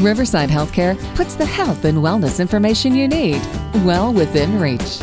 Riverside Healthcare puts the health and wellness information you need well within reach.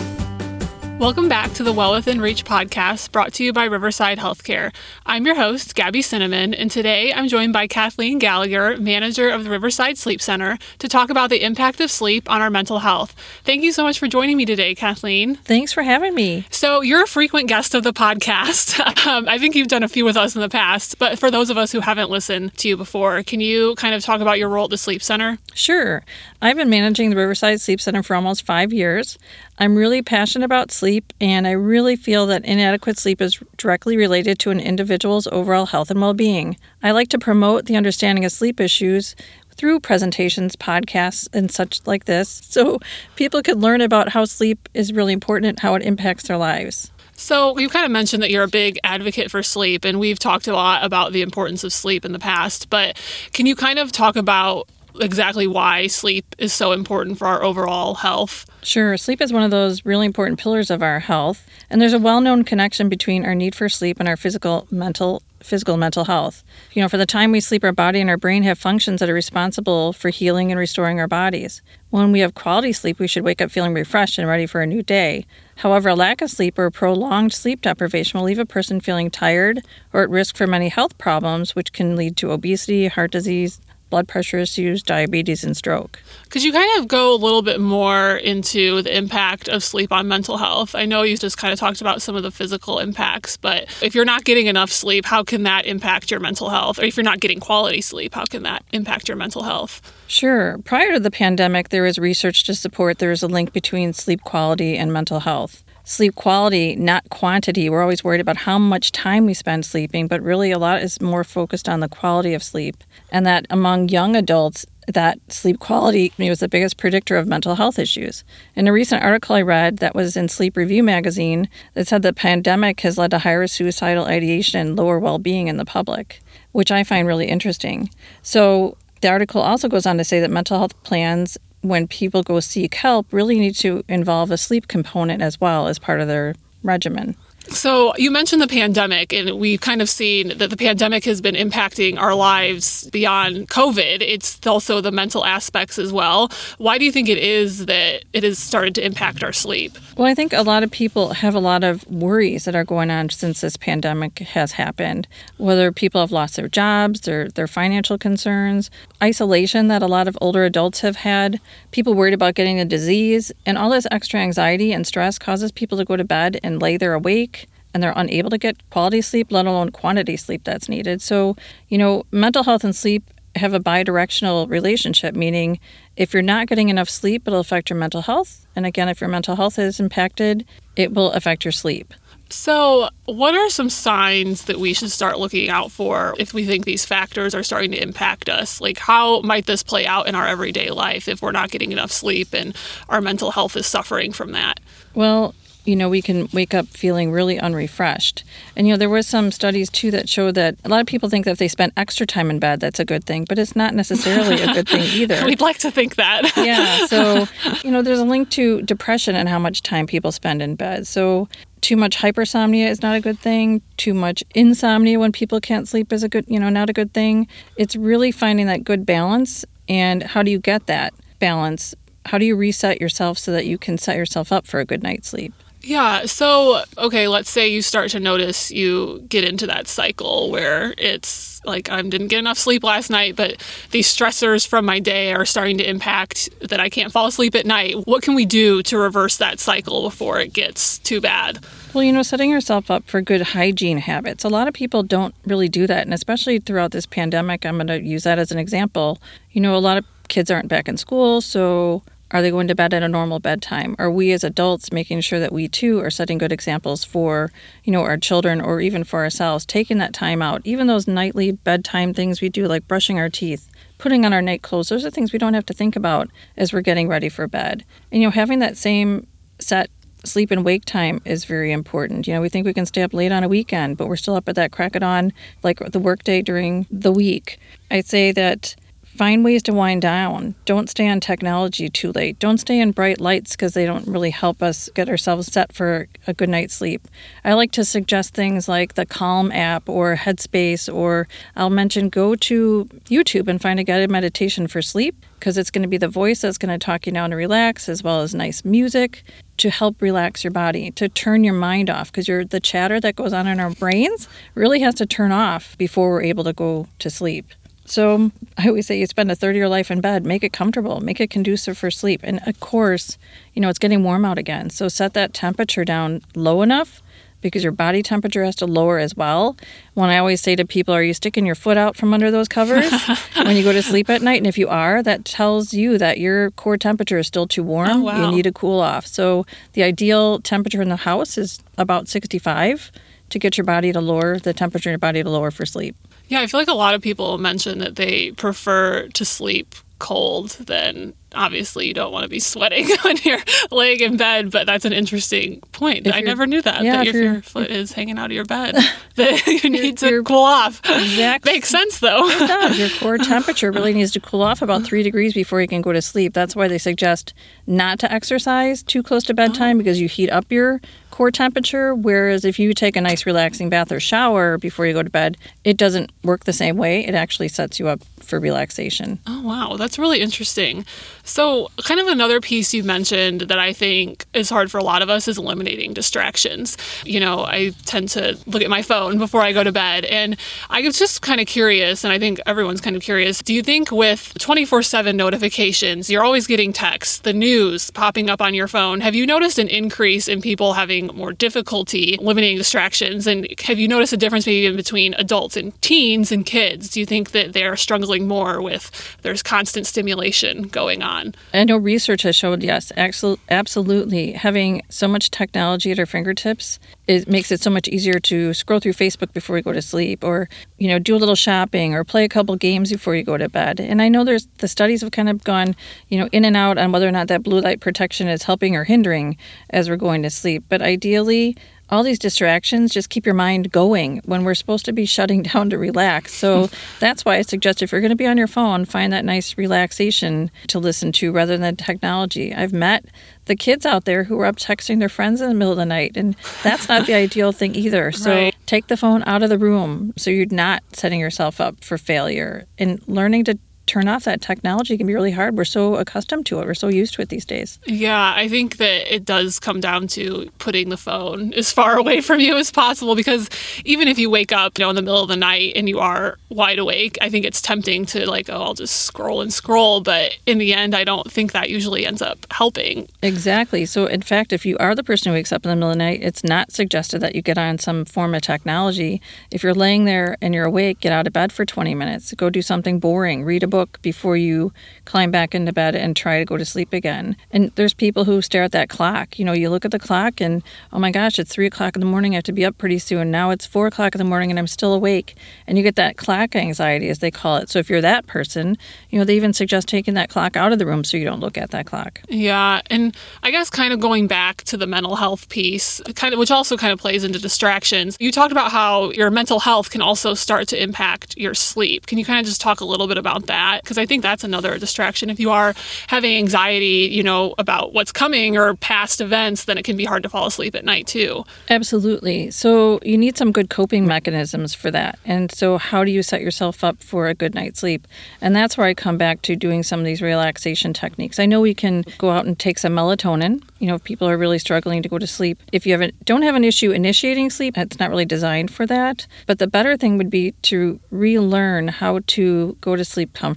Welcome back to the Well Within Reach podcast brought to you by Riverside Healthcare. I'm your host, Gabby Cinnamon, and today I'm joined by Kathleen Gallagher, manager of the Riverside Sleep Center, to talk about the impact of sleep on our mental health. Thank you so much for joining me today, Kathleen. Thanks for having me. So, you're a frequent guest of the podcast. um, I think you've done a few with us in the past, but for those of us who haven't listened to you before, can you kind of talk about your role at the Sleep Center? Sure. I've been managing the Riverside Sleep Center for almost five years. I'm really passionate about sleep, and I really feel that inadequate sleep is directly related to an individual's overall health and well being. I like to promote the understanding of sleep issues through presentations, podcasts, and such like this, so people can learn about how sleep is really important and how it impacts their lives. So, you kind of mentioned that you're a big advocate for sleep, and we've talked a lot about the importance of sleep in the past. But can you kind of talk about exactly why sleep is so important for our overall health. Sure. Sleep is one of those really important pillars of our health, and there's a well-known connection between our need for sleep and our physical mental physical mental health. You know, for the time we sleep, our body and our brain have functions that are responsible for healing and restoring our bodies. When we have quality sleep, we should wake up feeling refreshed and ready for a new day. However, a lack of sleep or prolonged sleep deprivation will leave a person feeling tired or at risk for many health problems, which can lead to obesity, heart disease, blood pressure issues, diabetes, and stroke. Could you kind of go a little bit more into the impact of sleep on mental health? I know you just kind of talked about some of the physical impacts, but if you're not getting enough sleep, how can that impact your mental health? Or if you're not getting quality sleep, how can that impact your mental health? Sure. Prior to the pandemic, there was research to support there is a link between sleep quality and mental health sleep quality, not quantity. We're always worried about how much time we spend sleeping, but really a lot is more focused on the quality of sleep. And that among young adults, that sleep quality was the biggest predictor of mental health issues. In a recent article I read that was in Sleep Review magazine that said the pandemic has led to higher suicidal ideation and lower well being in the public, which I find really interesting. So the article also goes on to say that mental health plans when people go seek help really need to involve a sleep component as well as part of their regimen. So, you mentioned the pandemic, and we've kind of seen that the pandemic has been impacting our lives beyond COVID. It's also the mental aspects as well. Why do you think it is that it has started to impact our sleep? Well, I think a lot of people have a lot of worries that are going on since this pandemic has happened, whether people have lost their jobs, their, their financial concerns, isolation that a lot of older adults have had, people worried about getting a disease, and all this extra anxiety and stress causes people to go to bed and lay there awake and they're unable to get quality sleep, let alone quantity sleep that's needed. So, you know, mental health and sleep have a bidirectional relationship, meaning if you're not getting enough sleep, it'll affect your mental health. And again, if your mental health is impacted, it will affect your sleep. So, what are some signs that we should start looking out for if we think these factors are starting to impact us? Like, how might this play out in our everyday life if we're not getting enough sleep and our mental health is suffering from that? Well, you know, we can wake up feeling really unrefreshed. And, you know, there were some studies too that show that a lot of people think that if they spend extra time in bed, that's a good thing, but it's not necessarily a good thing either. We'd like to think that. yeah. So, you know, there's a link to depression and how much time people spend in bed. So, too much hypersomnia is not a good thing. Too much insomnia when people can't sleep is a good, you know, not a good thing. It's really finding that good balance. And how do you get that balance? How do you reset yourself so that you can set yourself up for a good night's sleep? Yeah. So, okay, let's say you start to notice you get into that cycle where it's like I didn't get enough sleep last night, but these stressors from my day are starting to impact that I can't fall asleep at night. What can we do to reverse that cycle before it gets too bad? Well, you know, setting yourself up for good hygiene habits. A lot of people don't really do that. And especially throughout this pandemic, I'm going to use that as an example. You know, a lot of kids aren't back in school, so are they going to bed at a normal bedtime? Are we as adults making sure that we too are setting good examples for, you know, our children or even for ourselves, taking that time out, even those nightly bedtime things we do like brushing our teeth, putting on our night clothes, those are things we don't have to think about as we're getting ready for bed. And you know, having that same set sleep and wake time is very important. You know, we think we can stay up late on a weekend, but we're still up at that crack of dawn, like the workday during the week. I'd say that find ways to wind down. Don't stay on technology too late. Don't stay in bright lights because they don't really help us get ourselves set for a good night's sleep. I like to suggest things like the Calm app or Headspace, or I'll mention go to YouTube and find a guided meditation for sleep because it's going to be the voice that's going to talk you down to relax, as well as nice music to help relax your body, to turn your mind off because the chatter that goes on in our brains really has to turn off before we're able to go to sleep. So um, I always say you spend a third of your life in bed, make it comfortable, make it conducive for sleep. And of course, you know, it's getting warm out again. So set that temperature down low enough because your body temperature has to lower as well. When I always say to people, Are you sticking your foot out from under those covers when you go to sleep at night? And if you are, that tells you that your core temperature is still too warm. Oh, wow. You need to cool off. So the ideal temperature in the house is about 65 to get your body to lower the temperature in your body to lower for sleep. Yeah, I feel like a lot of people mention that they prefer to sleep cold than obviously you don't want to be sweating when you're laying in bed, but that's an interesting point. I never knew that. Yeah, that if if, your foot is hanging out of your bed, that you need to cool off. Exactly. Makes sense though. It does. Your core temperature really needs to cool off about three degrees before you can go to sleep. That's why they suggest not to exercise too close to bedtime oh. because you heat up your core temperature. Whereas if you take a nice relaxing bath or shower before you go to bed, it doesn't work the same way. It actually sets you up for relaxation. Oh, wow. That's really interesting. So, kind of another piece you mentioned that I think is hard for a lot of us is eliminating distractions. You know, I tend to look at my phone before I go to bed. And I was just kind of curious, and I think everyone's kind of curious. Do you think with 24 7 notifications, you're always getting texts, the news popping up on your phone? Have you noticed an increase in people having more difficulty limiting distractions? And have you noticed a difference maybe between adults and teens and kids? Do you think that they're struggling more with there's constant stimulation going on? I know research has showed yes, absolutely. Having so much technology at our fingertips it makes it so much easier to scroll through Facebook before we go to sleep, or you know, do a little shopping, or play a couple games before you go to bed. And I know there's the studies have kind of gone, you know, in and out on whether or not that blue light protection is helping or hindering as we're going to sleep. But ideally, all these distractions just keep your mind going when we're supposed to be shutting down to relax. So that's why I suggest if you're going to be on your phone, find that nice relaxation to listen to rather than technology. I've met the kids out there who are up texting their friends in the middle of the night, and that's not the ideal thing either. So Right. take the phone out of the room so you're not setting yourself up for failure. And learning to turn off that technology can be really hard. We're so accustomed to it, we're so used to it these days. Yeah, I think that it does come down to putting the phone as far away from you as possible because even if you wake up, you know, in the middle of the night and you are wide awake, I think it's tempting to like, oh, I'll just scroll and scroll, but in the end, I don't think that usually ends up helping. Exactly. So, in fact, if you are the person who wakes up in the middle of the night, it's not suggested that you get on some form of technology. If you're laying there and you're awake, get out of bed for 20 minutes. Go do something boring. Read a book before you climb back into bed and try to go to sleep again. And there's people who stare at that clock. You know, you look at the clock and, oh my gosh, it's three o'clock in the morning. I have to be up pretty soon. Now it's four o'clock in the morning and I'm still awake. And you get that clock anxiety, as they call it. So, if you're that person, you know, they even suggest taking that clock out of the room so you don't look at that clock. Yeah, and I guess kind of going back to the mental health piece, kind of which also kind of plays into distractions. You talked about how your mental health can also start to impact your sleep. Can you kind of just talk a little bit about that? Because I think that's another distraction. If you are having anxiety, you know, about what's coming or past events, then it can be hard to fall asleep at night too. Absolutely. So you need some good coping mechanisms for that. And so how do you set yourself up for a good night's sleep? And that's where I come back to doing some of these relaxation techniques. I know we can go out and take some melatonin. You know, if people are really struggling to go to sleep. If you haven't don't have an issue initiating sleep, it's not really designed for that. But the better thing would be to relearn how to go to sleep comfortably.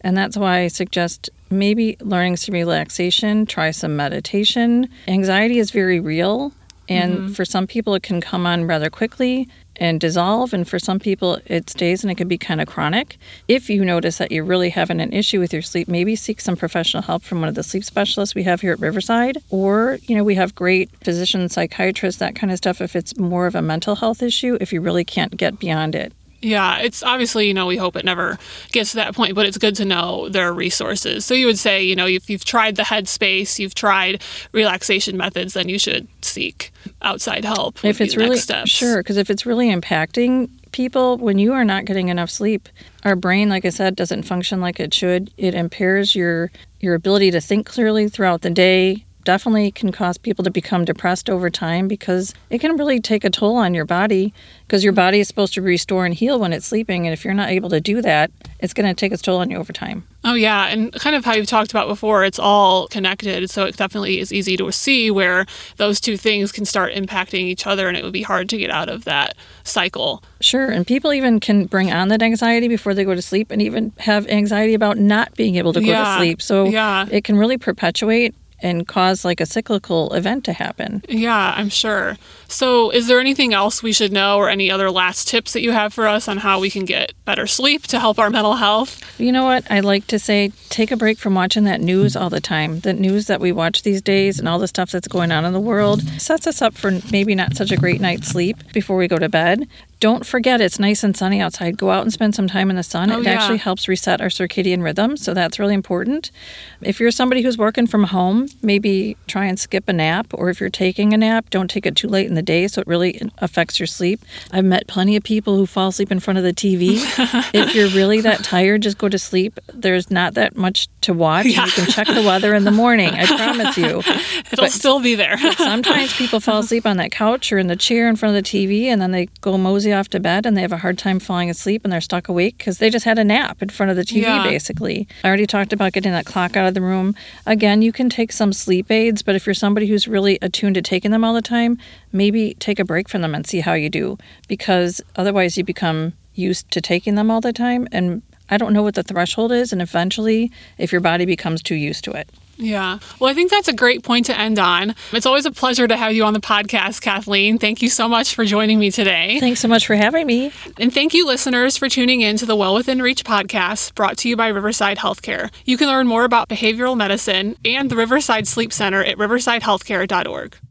And that's why I suggest maybe learning some relaxation, try some meditation. Anxiety is very real. And mm-hmm. for some people, it can come on rather quickly and dissolve. And for some people, it stays and it can be kind of chronic. If you notice that you're really having an issue with your sleep, maybe seek some professional help from one of the sleep specialists we have here at Riverside. Or, you know, we have great physicians, psychiatrists, that kind of stuff if it's more of a mental health issue, if you really can't get beyond it. Yeah, it's obviously, you know, we hope it never gets to that point, but it's good to know there are resources. So you would say, you know, if you've tried the headspace, you've tried relaxation methods, then you should seek outside help. if it's really steps. sure because if it's really impacting people, when you are not getting enough sleep, our brain, like I said, doesn't function like it should. It impairs your your ability to think clearly throughout the day definitely can cause people to become depressed over time because it can really take a toll on your body because your body is supposed to restore and heal when it's sleeping and if you're not able to do that it's going to take its toll on you over time Oh, yeah. And kind of how you've talked about before, it's all connected. So it definitely is easy to see where those two things can start impacting each other and it would be hard to get out of that cycle. Sure. And people even can bring on that anxiety before they go to sleep and even have anxiety about not being able to go Yeah. to sleep. So Yeah. it can really perpetuate and cause like a cyclical event to happen. Yeah, I'm sure. So, is there anything else we should know or any other last tips that you have for us on how we can get better sleep to help our mental health? You know what? I like to say take a break from watching that news all the time. The news that we watch these days and all the stuff that's going on in the world sets us up for maybe not such a great night's sleep before we go to bed. Don't forget it's nice and sunny outside. Go out and spend some time in the sun. Oh, it yeah. actually helps reset our circadian rhythm, so that's really important. If you're somebody who's working from home, maybe try and skip a nap, or if you're taking a nap, don't take it too late in the day so it really affects your sleep. I've met plenty of people who fall asleep in front of the TV. if you're really that tired, just go to sleep. There's not that much to watch. Yeah. You can check the weather in the morning, I promise you. It'll But- still be there. Sometimes people fall asleep on that couch or in the chair in front of the TV, and then they go mosey off to bed and they have a hard time falling asleep and they're stuck awake because they just had a nap in front of the TV, Yeah. basically. I already talked about getting that clock out of the room. Again, you can take some sleep aids, but if you're somebody who's really attuned to taking them all the time, maybe take a break from them and see how you do because otherwise you become used to taking them all the time. And I don't know what the threshold is, and eventually, if your body becomes too used to it. Yeah. Well, I think that's a great point to end on. It's always a pleasure to have you on the podcast, Kathleen. Thank you so much for joining me today. Thanks so much for having me. And thank you, listeners, for tuning in to the Well Within Reach podcast brought to you by Riverside Healthcare. You can learn more about behavioral medicine and the Riverside Sleep Center at riversidehealthcare.org.